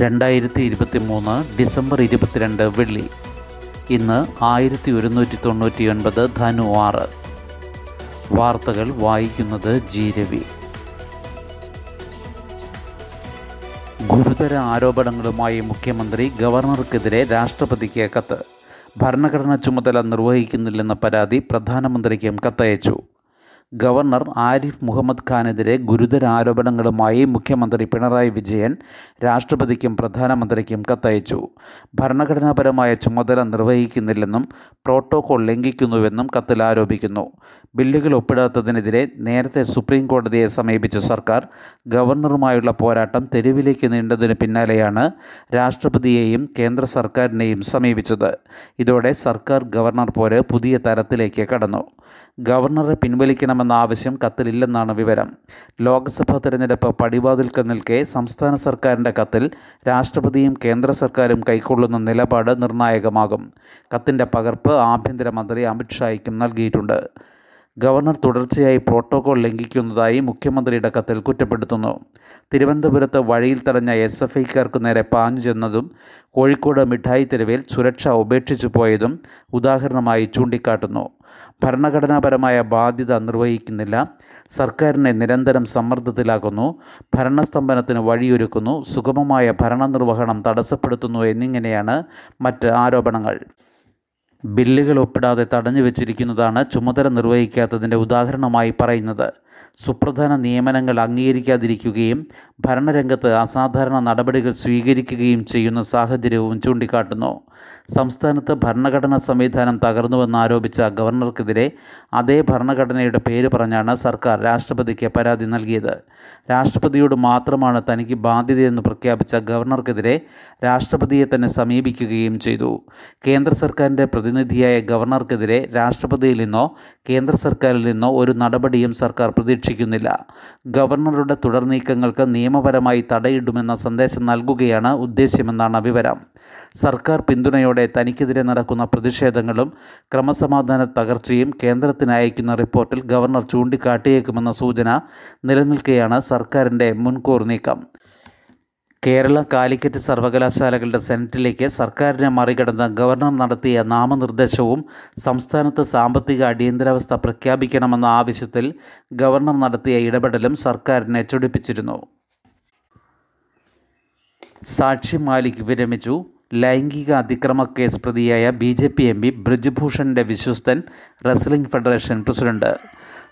രണ്ടായിരത്തി ഇരുപത്തി മൂന്ന് ഡിസംബർ ഇരുപത്തിരണ്ട് വെള്ളി. ഇന്ന് ആയിരത്തി ഒരുന്നൂറ്റി തൊണ്ണൂറ്റി ഒൻപത് ധനു ആറ്. വാർത്തകൾ വായിക്കുന്നത് ജീരവി ഗുരുതര ആരോപണങ്ങളുമായി മുഖ്യമന്ത്രി ഗവർണർക്കെതിരെ രാഷ്ട്രപതിക്ക് കത്ത്. ഭരണഘടനാ ചുമതല നിർവഹിക്കുന്നില്ലെന്ന പരാതി പ്രധാനമന്ത്രിക്കും കത്തയച്ചു. ഗവർണർ ആരിഫ് മുഹമ്മദ് ഖാനെതിരെ ഗുരുതര ആരോപണങ്ങളുമായി മുഖ്യമന്ത്രി പിണറായി വിജയൻ രാഷ്ട്രപതിക്കും പ്രധാനമന്ത്രിക്കും കത്തയച്ചു. ഭരണഘടനാപരമായ ചുമതല നിർവഹിക്കുന്നില്ലെന്നും പ്രോട്ടോകോൾ ലംഘിക്കുന്നുവെന്നും കത്തിൽ ആരോപിക്കുന്നു. ബില്ലുകൾ ഒപ്പിടാത്തതിനെതിരെ നേരത്തെ സുപ്രീം കോടതിയെ സമീപിച്ച സർക്കാർ ഗവർണറുമായുള്ള പോരാട്ടം തെരുവിലേക്ക് നീണ്ടതിന് പിന്നാലെയാണ് രാഷ്ട്രപതിയെയും കേന്ദ്ര സർക്കാരിനെയും സമീപിച്ചത്. ഇതോടെ സർക്കാർ ഗവർണർ പോര് പുതിയ തരത്തിലേക്ക് കടന്നു. ഗവർണറെ പിൻവലിക്കണമെന്ന ആവശ്യം കത്തിലില്ലെന്നാണ് വിവരം. ലോക്സഭാ തെരഞ്ഞെടുപ്പ് പടിവാതിൽക്കൽ നിൽക്കെ സംസ്ഥാന സർക്കാരിന്റെ കത്തിൽ രാഷ്ട്രപതിയും കേന്ദ്ര സർക്കാരും കൈക്കൊള്ളുന്ന നിലപാട് നിർണായകമാകും. കത്തിന്റെ പകർപ്പ് ആഭ്യന്തരമന്ത്രി അമിത്ഷായ്ക്കും നൽകിയിട്ടുണ്ട്. ഗവർണർ തുടർച്ചയായി പ്രോട്ടോകോൾ ലംഘിക്കുന്നതായി മുഖ്യമന്ത്രിയുടെ കത്തിൽ കുറ്റപ്പെടുത്തുന്നു. തിരുവനന്തപുരത്ത് വഴിയിൽ തടഞ്ഞ എസ് എഫ് ഐക്കാർക്ക് നേരെ പാഞ്ഞു ചെന്നതും കോഴിക്കോട് മിഠായി തെരുവിൽ സുരക്ഷ ഉപേക്ഷിച്ചു പോയതും ഉദാഹരണമായി ചൂണ്ടിക്കാട്ടുന്നു. ഭരണഘടനാപരമായ ബാധ്യത നിർവഹിക്കുന്നില്ല. സർക്കാരിനെ നിരന്തരം സമ്മർദ്ദത്തിലാക്കുന്നു. ഭരണസ്തംഭനത്തിന് വഴിയൊരുക്കുന്നു. സുഗമമായ ഭരണനിർവഹണം തടസ്സപ്പെടുത്തുന്നു എന്നിങ്ങനെയാണ് മറ്റ് ആരോപണങ്ങൾ. ബില്ലുകൾ ഒപ്പിടാതെ തടഞ്ഞു വച്ചിരിക്കുന്നതാണ് ചുമതല നിർവഹിക്കാത്തതിന്റെ ഉദാഹരണമായി പറയുന്നത്. സുപ്രധാന നിയമനങ്ങൾ അംഗീകരിക്കാതിരിക്കുകയും ഭരണരംഗത്ത് അസാധാരണ നടപടികൾ സ്വീകരിക്കുകയും ചെയ്യുന്ന സാഹചര്യവും ചൂണ്ടിക്കാട്ടുന്നു. സംസ്ഥാനത്ത് ഭരണഘടനാ സംവിധാനം തകർന്നുവെന്നാരോപിച്ച ഗവർണർക്കെതിരെ അതേ ഭരണഘടനയുടെ പേര് പറഞ്ഞാണ് സർക്കാർ രാഷ്ട്രപതിക്ക് പരാതി നൽകിയത്. രാഷ്ട്രപതിയോട് മാത്രമാണ് തനിക്ക് ബാധ്യതയെന്ന് പ്രഖ്യാപിച്ച ഗവർണർക്കെതിരെ രാഷ്ട്രപതിയെ തന്നെ സമീപിക്കുകയും ചെയ്തു. കേന്ദ്ര സർക്കാരിന്റെ പ്രതിനിധിയായ ഗവർണർക്കെതിരെ രാഷ്ട്രപതിയിൽ നിന്നോ കേന്ദ്ര സർക്കാരിൽ നിന്നോ ഒരു നടപടിയും സർക്കാർ പ്രതീക്ഷിക്കുന്നില്ല. ഗവർണറുടെ തുടർ നീക്കങ്ങൾക്ക് നിയമപരമായി തടയിടുമെന്ന സന്ദേശം നൽകുകയാണ് ഉദ്ദേശ്യമെന്നാണ് വിവരം. സർക്കാർ പിന്തുണയോടെ തനിക്കെതിരെ നടക്കുന്ന പ്രതിഷേധങ്ങളും ക്രമസമാധാന തകർച്ചയും കേന്ദ്രത്തിന് അയക്കുന്ന റിപ്പോർട്ടിൽ ഗവർണർ ചൂണ്ടിക്കാട്ടിയേക്കുമെന്ന സൂചന നിലനിൽക്കെയാണ് സർക്കാരിന്റെ മുൻകൂർ നീക്കം. കേരള കാലിക്കറ്റ് സർവകലാശാലകളുടെ സെനറ്റിലേക്ക് സർക്കാരിനെ മറികടന്ന് ഗവർണർ നടത്തിയ നാമനിർദ്ദേശവും സംസ്ഥാനത്ത് സാമ്പത്തിക അടിയന്തരാവസ്ഥ പ്രഖ്യാപിക്കണമെന്ന ആവശ്യത്തിൽ ഗവർണർ നടത്തിയ ഇടപെടലും സർക്കാരിനെ ചൊടിപ്പിച്ചിരുന്നു. സാക്ഷി മാലിക് വിരമിച്ചു. ലൈംഗിക അതിക്രമ കേസ് പ്രതിയായ B J P M P ബ്രിജ്ഭൂഷണിന്റെ വിശ്വസ്തൻ റെസ്ലിംഗ് ഫെഡറേഷൻ പ്രസിഡന്റ്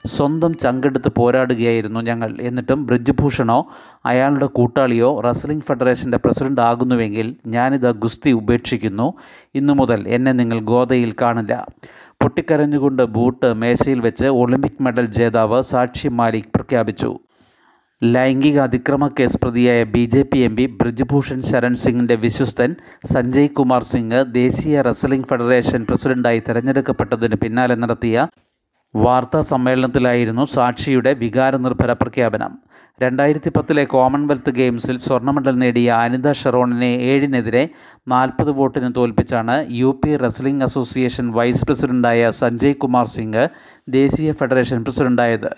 സ്വന്തം ചങ്കെടുത്ത് പോരാടുകയായിരുന്നു ഞങ്ങൾ. എന്നിട്ടും ബ്രിജ്ഭൂഷണോ അയാളുടെ കൂട്ടാളിയോ റസ്ലിംഗ് ഫെഡറേഷന്റെ പ്രസിഡന്റ് ആകുന്നുവെങ്കിൽ ഞാനിത് ഗുസ്തി ഉപേക്ഷിക്കുന്നു. ഇന്നു മുതൽ എന്നെ നിങ്ങൾ ഗോതയിൽ കാണില്ല. പൊട്ടിക്കരഞ്ഞുകൊണ്ട് ബൂട്ട് മേശയിൽ വെച്ച് ഒളിമ്പിക് മെഡൽ ജേതാവ് സാക്ഷി മാലിക് പ്രഖ്യാപിച്ചു. ലൈംഗിക അതിക്രമ കേസ് പ്രതിയായ B J P M P Brijbhushan Sharan സിംഗിന്റെ വിശ്വസ്തൻ സഞ്ജയ് കുമാർ സിംഗ് ദേശീയ റസ്ലിംഗ് ഫെഡറേഷൻ പ്രസിഡന്റായി തിരഞ്ഞെടുക്കപ്പെട്ടതിന് പിന്നാലെ നടത്തിയ വാർത്താ സമ്മേളനത്തിലായിരുന്നു സാക്ഷിയുടെ വികാരനിർഭര പ്രഖ്യാപനം. രണ്ടായിരത്തി പത്തിലെ കോമൺവെൽത്ത് ഗെയിംസിൽ സ്വർണ മെഡൽ നേടിയ അനിത ഷെറോണിനെ ഏഴിനെതിരെ നാൽപ്പത് വോട്ടിന് തോൽപ്പിച്ചാണ് U P wrestling association vice പ്രസിഡന്റായ സഞ്ജയ് കുമാർ സിംഗ് ദേശീയ ഫെഡറേഷൻ പ്രസിഡന്റായത്.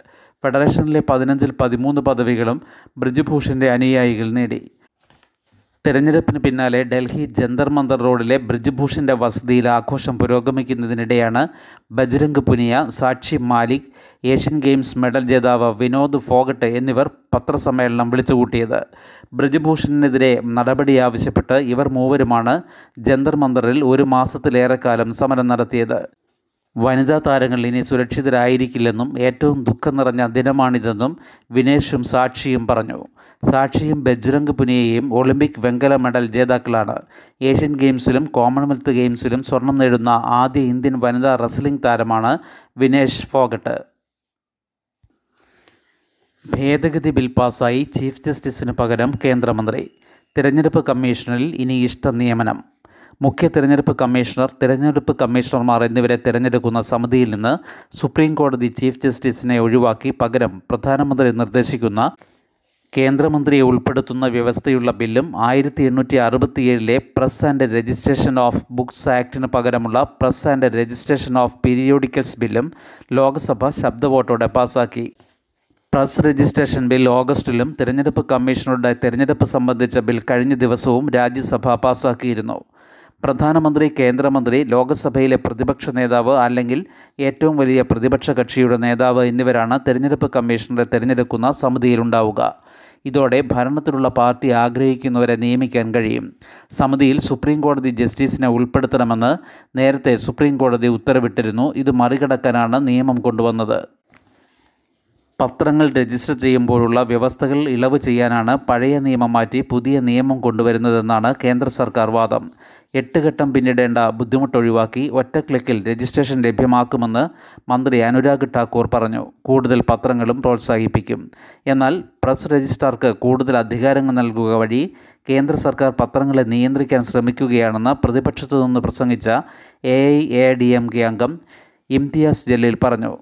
ഫെഡറേഷനിലെ പതിനഞ്ചിൽ പതിമൂന്ന് പദവികളും ബ്രിജ്ഭൂഷന്റെ അനുയായികൾ നേടി. തെരഞ്ഞെടുപ്പിന് പിന്നാലെ ഡൽഹി ജന്തർ മന്ദർ റോഡിലെ ബ്രിജ്ഭൂഷന്റെ വസതിയിൽ ആഘോഷം പുരോഗമിക്കുന്നതിനിടെയാണ് ബജ്രംഗ് പുനിയ സാക്ഷി മാലിക് ഏഷ്യൻ ഗെയിംസ് മെഡൽ ജേതാവ് വിനോദ് ഫോഗട്ട് എന്നിവർ പത്രസമ്മേളനം വിളിച്ചുകൂട്ടിയത്. ബ്രിജ്ഭൂഷണിനെതിരെ നടപടി ആവശ്യപ്പെട്ട് ഇവർ മൂവരുമാണ് ജന്തർ മന്ദറിൽ ഒരു മാസത്തിലേറെക്കാലം സമരം നടത്തിയത്. വനിതാ താരങ്ങൾ ഇനി സുരക്ഷിതരായിരിക്കില്ലെന്നും ഏറ്റവും ദുഃഖം നിറഞ്ഞ ദിനമാണിതെന്നും വിനേഷും സാക്ഷിയും പറഞ്ഞു. സാക്ഷിയും ബജ്രംഗ് പുനിയയും ഒളിമ്പിക് വെങ്കല മെഡൽ ജേതാക്കളാണ്. ഏഷ്യൻ ഗെയിംസിലും കോമൺവെൽത്ത് ഗെയിംസിലും സ്വർണം നേടുന്ന ആദ്യ ഇന്ത്യൻ വനിതാ റെസ്ലിംഗ് താരമാണ് വിനേഷ് ഫോഗട്ട്. ഭേദഗതി ബിൽ പാസായി ചീഫ് ജസ്റ്റിസിന് പകരം കേന്ദ്രമന്ത്രി. തിരഞ്ഞെടുപ്പ് കമ്മീഷനിൽ ഇനി ഇഷ്ട നിയമനം. മുഖ്യ തിരഞ്ഞെടുപ്പ് കമ്മീഷണർ തിരഞ്ഞെടുപ്പ് കമ്മീഷണർമാർ എന്നിവരെ തിരഞ്ഞെടുക്കുന്ന സമിതിയിൽ നിന്ന് സുപ്രീം കോടതി ചീഫ് ജസ്റ്റിസിനെ ഒഴിവാക്കി പകരം പ്രധാനമന്ത്രി നിർദ്ദേശിക്കുന്ന കേന്ദ്രമന്ത്രിയെ ഉൾപ്പെടുത്തുന്ന വ്യവസ്ഥയുള്ള ബില്ലും ആയിരത്തി എണ്ണൂറ്റി അറുപത്തിയേഴിലെ press and registration of books ആക്ടിന് പകരമുള്ള press and registration of periodicals ബില്ലും ലോക്സഭ ശബ്ദവോട്ടോടെ പാസാക്കി. പ്രസ് രജിസ്ട്രേഷൻ ബിൽ ഓഗസ്റ്റിലും തിരഞ്ഞെടുപ്പ് കമ്മീഷനുടെ തിരഞ്ഞെടുപ്പ് സംബന്ധിച്ച ബിൽ കഴിഞ്ഞ ദിവസവും രാജ്യസഭ പാസാക്കിയിരുന്നു. പ്രധാനമന്ത്രി കേന്ദ്രമന്ത്രി ലോക്സഭയിലെ പ്രതിപക്ഷ നേതാവ് അല്ലെങ്കിൽ ഏറ്റവും വലിയ പ്രതിപക്ഷ കക്ഷിയുടെ നേതാവ് എന്നിവരാണ് തിരഞ്ഞെടുപ്പ് കമ്മീഷണറെ തിരഞ്ഞെടുക്കുന്ന സമിതിയിലുണ്ടാവുക. ഇതോടെ ഭരണത്തിലുള്ള പാർട്ടി ആഗ്രഹിക്കുന്നവരെ നിയമിക്കാൻ കഴിയും. സമിതിയിൽ സുപ്രീം കോടതി ജസ്റ്റിസിനെ ഉൾപ്പെടുത്തണമെന്ന് നേരത്തെ സുപ്രീം കോടതി ഉത്തരവിട്ടിരുന്നു. ഇത് മറികടക്കാനാണ് നിയമം കൊണ്ടുവന്നത്. പത്രങ്ങൾ രജിസ്റ്റർ ചെയ്യുമ്പോഴുള്ള വ്യവസ്ഥകൾ ഇളവ് ചെയ്യാനാണ് പഴയ നിയമം മാറ്റി പുതിയ നിയമം കൊണ്ടുവരുന്നതെന്നാണ് കേന്ദ്ര സർക്കാർ വാദം. എട്ട് ഘട്ടം പിന്നിടേണ്ട ബുദ്ധിമുട്ടൊഴിവാക്കി ഒറ്റ ക്ലിക്കിൽ രജിസ്ട്രേഷൻ ലഭ്യമാക്കുമെന്ന് മന്ത്രി അനുരാഗ് ഠാക്കൂർ പറഞ്ഞു. കൂടുതൽ പത്രങ്ങളും പ്രോത്സാഹിപ്പിക്കും. എന്നാൽ പ്രസ് രജിസ്ട്രാർക്ക് കൂടുതൽ അധികാരങ്ങൾ നൽകുക വഴി കേന്ദ്ര സർക്കാർ പത്രങ്ങളെ നിയന്ത്രിക്കാൻ ശ്രമിക്കുകയാണെന്ന് പ്രതിപക്ഷത്തു നിന്ന് പ്രസംഗിച്ച A I A D M K അംഗം ഇംതിയാസ് ജലീൽ പറഞ്ഞു.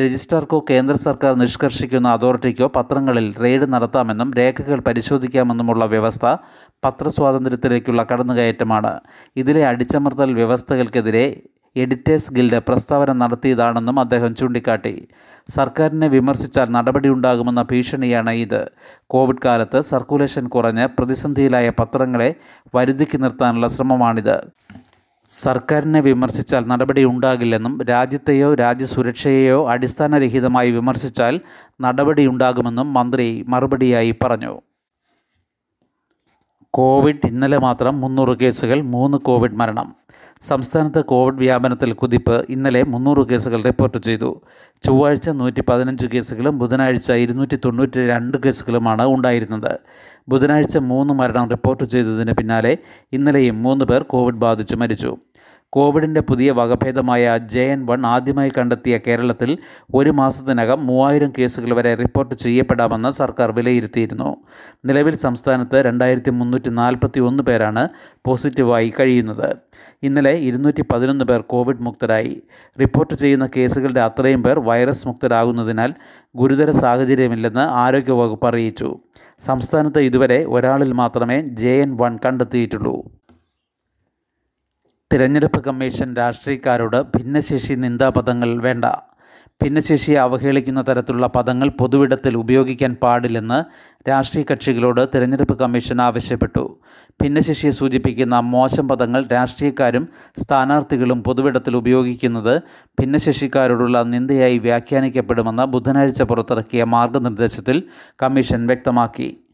രജിസ്ട്രാർക്കോ കേന്ദ്ര സർക്കാർ നിഷ്കർഷിക്കുന്ന അതോറിറ്റിക്കോ പത്രങ്ങളിൽ റെയ്ഡ് നടത്താമെന്നും രേഖകൾ പരിശോധിക്കാമെന്നുമുള്ള വ്യവസ്ഥ പത്രസ്വാതന്ത്ര്യത്തിലേക്കുള്ള കടന്നുകയറ്റമാണ്. ഇതിലെ അടിച്ചമർത്തൽ വ്യവസ്ഥകൾക്കെതിരെ എഡിറ്റേഴ്സ് ഗിൽഡ് പ്രസ്താവന നടത്തിയതാണെന്നും അദ്ദേഹം ചൂണ്ടിക്കാട്ടി. സർക്കാരിനെ വിമർശിച്ചാൽ നടപടിയുണ്ടാകുമെന്ന ഭീഷണിയാണ് ഇത്. കോവിഡ് കാലത്ത് സർക്കുലേഷൻ കുറഞ്ഞ് പ്രതിസന്ധിയിലായ പത്രങ്ങളെ വരുതിക്ക് നിർത്താനുള്ള ശ്രമമാണിത്. സർക്കാരിനെ വിമർശിച്ചാൽ നടപടി ഉണ്ടാകില്ലെന്നും രാജ്യത്തെയോ രാജ്യസുരക്ഷയെയോ അടിസ്ഥാനരഹിതമായി വിമർശിച്ചാൽ നടപടിയുണ്ടാകുമെന്നും മന്ത്രി മറുപടിയായി പറഞ്ഞു. കോവിഡ് ഇന്നലെ മാത്രം മുന്നൂറ് കേസുകൾ മൂന്ന് കോവിഡ് മരണം. സംസ്ഥാനത്ത് കോവിഡ് വ്യാപനത്തിൽ കുതിപ്പ് ഇന്നലെ മുന്നൂറ് കേസുകൾ റിപ്പോർട്ട് ചെയ്തു. ചൊവ്വാഴ്ച നൂറ്റി പതിനഞ്ച് കേസുകളും ബുധനാഴ്ച ഇരുന്നൂറ്റി തൊണ്ണൂറ്റി രണ്ട് കേസുകളുമാണ് ഉണ്ടായിരുന്നത്. ബുധനാഴ്ച മൂന്ന് മരണം റിപ്പോർട്ട് ചെയ്തതിന് പിന്നാലെ ഇന്നലെയും മൂന്ന് പേർ കോവിഡ് ബാധിച്ചു മരിച്ചു. കോവിഡിന്റെ പുതിയ വകഭേദമായ ജെ എൻ വൺ ആദ്യമായി കണ്ടെത്തിയ കേരളത്തിൽ ഒരു മാസത്തിനകം മൂവായിരം കേസുകൾ വരെ റിപ്പോർട്ട് ചെയ്യപ്പെടാമെന്ന് സർക്കാർ വിലയിരുത്തിയിരുന്നു. നിലവിൽ സംസ്ഥാനത്ത് രണ്ടായിരത്തി മുന്നൂറ്റി നാൽപ്പത്തി ഒന്ന് പേരാണ് പോസിറ്റീവായി കഴിയുന്നത്. ഇന്നലെ ഇരുന്നൂറ്റി പതിനൊന്ന് പേർ കോവിഡ് മുക്തരായി. റിപ്പോർട്ട് ചെയ്യുന്ന കേസുകളുടെ അത്രയും പേർ വൈറസ് മുക്തരാകുന്നതിനാൽ ഗുരുതര സാഹചര്യമില്ലെന്ന് ആരോഗ്യവകുപ്പ് അറിയിച്ചു. സംസ്ഥാനത്ത് ഇതുവരെ ഒരാളിൽ മാത്രമേ ജെ എൻ വൺ കണ്ടെത്തിയിട്ടുള്ളൂ. തിരഞ്ഞെടുപ്പ് കമ്മീഷൻ രാഷ്ട്രീയക്കാരോട് ഭിന്നശേഷി നിന്ദാപദങ്ങൾ വേണ്ട. ഭിന്നശേഷിയെ അവഹേളിക്കുന്ന തരത്തിലുള്ള പദങ്ങൾ പൊതുവിടത്തിൽ ഉപയോഗിക്കാൻ പാടില്ലെന്ന് രാഷ്ട്രീയ കക്ഷികളോട് തിരഞ്ഞെടുപ്പ് കമ്മീഷൻ ആവശ്യപ്പെട്ടു. ഭിന്നശേഷിയെ സൂചിപ്പിക്കുന്ന മോശം പദങ്ങൾ രാഷ്ട്രീയക്കാരും സ്ഥാനാർത്ഥികളും പൊതുവിടത്തിൽ ഉപയോഗിക്കുന്നത് ഭിന്നശേഷിക്കാരോടുള്ള നിന്ദയായി വ്യാഖ്യാനിക്കപ്പെടുമെന്ന് ബുധനാഴ്ച പുറത്തിറക്കിയ മാർഗനിർദ്ദേശത്തിൽ കമ്മീഷൻ വ്യക്തമാക്കി.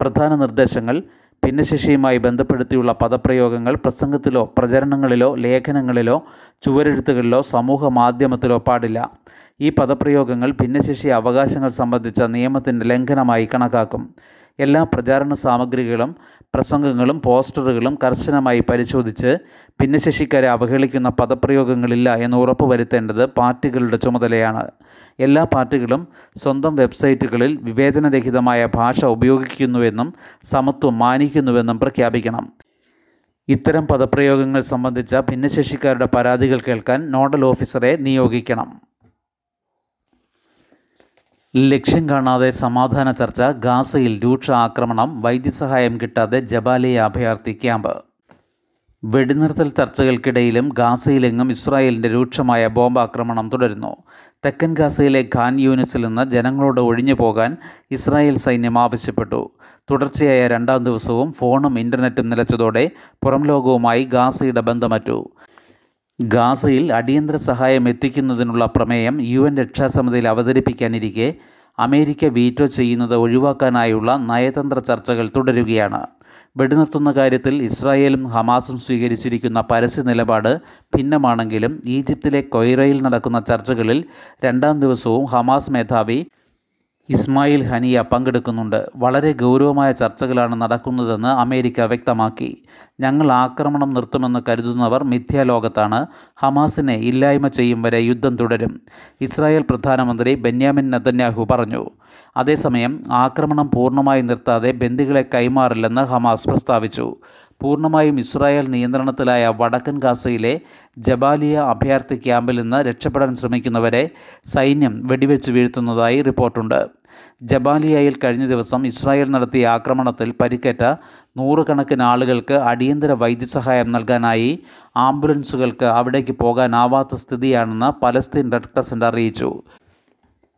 പ്രധാന നിർദ്ദേശങ്ങൾ ഭിന്നശേഷിയുമായി ബന്ധപ്പെടുത്തിയുള്ള പദപ്രയോഗങ്ങൾ പ്രസംഗത്തിലോ പ്രചരണങ്ങളിലോ ലേഖനങ്ങളിലോ ചുവരെഴുത്തുകളിലോ സമൂഹ മാധ്യമത്തിലോ പാടില്ല. ഈ പദപ്രയോഗങ്ങൾ ഭിന്നശേഷി അവകാശങ്ങൾ സംബന്ധിച്ച നിയമത്തിന്റെ ലംഘനമായി കണക്കാക്കും. എല്ലാ പ്രചാരണ സാമഗ്രികളും പ്രസംഗങ്ങളും പോസ്റ്ററുകളും കർശനമായി പരിശോധിച്ച് ഭിന്നശേഷിക്കാരെ അവഹേളിക്കുന്ന പദപ്രയോഗങ്ങളില്ല എന്ന് ഉറപ്പുവരുത്തേണ്ടത് പാർട്ടികളുടെ ചുമതലയാണ്. എല്ലാ പാർട്ടികളും സ്വന്തം വെബ്സൈറ്റുകളിൽ വിവേചനരഹിതമായ ഭാഷ ഉപയോഗിക്കുന്നുവെന്നും സമത്വം മാനിക്കുന്നുവെന്നും പ്രഖ്യാപിക്കണം. ഇത്തരം പദപ്രയോഗങ്ങൾ സംബന്ധിച്ച ഭിന്നശേഷിക്കാരുടെ പരാതികൾ കേൾക്കാൻ നോഡൽ ഓഫീസറെ നിയോഗിക്കണം. ലക്ഷ്യം കാണാതെ സമാധാന ചർച്ച ഗാസയിൽ രൂക്ഷ ആക്രമണം വൈദ്യസഹായം കിട്ടാതെ ജബാലിയ അഭയാർത്ഥി ക്യാമ്പ്. വെടിനിർത്തൽ ചർച്ചകൾക്കിടയിലും ഗാസയിലെങ്ങും ഇസ്രായേലിന്റെ രൂക്ഷമായ ബോംബാക്രമണം തുടരുന്നു. തെക്കൻ ഗാസയിലെ ഖാൻ യൂണിറ്റ്സിൽ നിന്ന് ജനങ്ങളോട് ഒഴിഞ്ഞു പോകാൻ ഇസ്രായേൽ സൈന്യം ആവശ്യപ്പെട്ടു. തുടർച്ചയായ രണ്ടാം ദിവസവും ഫോണും ഇന്റർനെറ്റും നിലച്ചതോടെ പുറം ലോകവുമായി ഗാസയുടെ ബന്ധമറ്റു. ഗാസയിൽ അടിയന്തര സഹായം എത്തിക്കുന്നതിനുള്ള പ്രമേയം യു എൻ രക്ഷാസമിതിയിൽ അവതരിപ്പിക്കാനിരിക്കെ അമേരിക്ക വീറ്റോ ചെയ്യുന്നത് ഒഴിവാക്കാനായുള്ള നയതന്ത്ര ചർച്ചകൾ തുടരുകയാണ്. വെടിനിർത്തുന്ന കാര്യത്തിൽ ഇസ്രായേലും ഹമാസും സ്വീകരിച്ചിരിക്കുന്ന പരസ്യ നിലപാട് ഭിന്നമാണെങ്കിലും ഈജിപ്തിലെ കൊയ്റയിൽ നടക്കുന്ന ചർച്ചകളിൽ രണ്ടാം ദിവസവും ഹമാസ് മേധാവി ഇസ്മായിൽ ഹനിയ പങ്കെടുക്കുന്നുണ്ട്. വളരെ ഗൗരവമായ ചർച്ചകളാണ് നടക്കുന്നതെന്ന് അമേരിക്ക വ്യക്തമാക്കി. ഞങ്ങൾ ആക്രമണം നിർത്തുമെന്ന് കരുതുന്നവർ മിഥ്യാലോകത്താണ്. ഹമാസിനെ ഇല്ലായ്മ ചെയ്യും വരെ യുദ്ധം തുടരും. ഇസ്രായേൽ പ്രധാനമന്ത്രി ബെന്യാമിൻ നദന്യാഹു പറഞ്ഞു. അതേസമയം ആക്രമണം പൂർണമായി നിർത്താതെ ബന്ദികളെ കൈമാറില്ലെന്ന് ഹമാസ് പ്രസ്താവിച്ചു. പൂർണമായും ഇസ്രായേൽ നിയന്ത്രണത്തിലായ വടക്കൻ ഗാസയിലെ ജബാലിയ അഭയാർത്ഥി ക്യാമ്പിൽ നിന്ന് രക്ഷപ്പെടാൻ ശ്രമിക്കുന്നവരെ സൈന്യം വെടിവെച്ച് വീഴ്ത്തുന്നതായി റിപ്പോർട്ടുണ്ട്. ജബാലിയയിൽ കഴിഞ്ഞ ദിവസം ഇസ്രായേൽ നടത്തിയ ആക്രമണത്തിൽ പരിക്കേറ്റ നൂറുകണക്കിന് ആളുകൾക്ക് അടിയന്തര വൈദ്യസഹായം നൽകാനായി ആംബുലൻസുകൾക്ക് അവിടേക്ക് പോകാനാവാത്ത സ്ഥിതിയാണെന്ന് പലസ്തീൻ റെഡ് ക്രസന്റ് അറിയിച്ചു.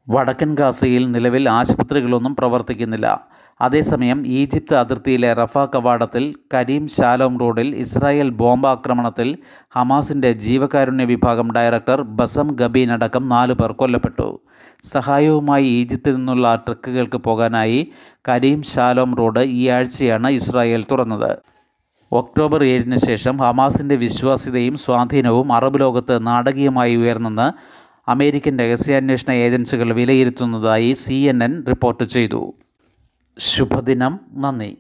വടക്കൻ ഗാസയിൽ നിലവിൽ ആശുപത്രികളൊന്നും പ്രവർത്തിക്കുന്നില്ല. അതേസമയം ഈജിപ്ത് അതിർത്തിയിലെ റഫ കവാടത്തിൽ കരീം ഷാലോം റോഡിൽ ഇസ്രായേൽ ബോംബാക്രമണത്തിൽ ഹമാസിന്റെ ജീവകാരുണ്യ വിഭാഗം ഡയറക്ടർ ബസം ഗബീൻ അടക്കം നാലു പേർ കൊല്ലപ്പെട്ടു. സഹായവുമായി ഈജിപ്തിൽ നിന്നുള്ള ട്രക്കുകൾക്ക് പോകാനായി കരീം ഷാലോം റോഡ് ഈ ആഴ്ചയാണ് ഇസ്രായേൽ തുറന്നത്. ഒക്ടോബർ ഏഴിന് ശേഷം ഹമാസിന്റെ വിശ്വാസ്യതയും സ്വാധീനവും അറബ് ലോകത്ത് നാടകീയമായി ഉയർന്നെന്ന് അമേരിക്കൻ രഹസ്യാന്വേഷണ ഏജൻസികൾ വിലയിരുത്തുന്നതായി സി റിപ്പോർട്ട് ചെയ്തു. ശുഭദിനം നന്ദി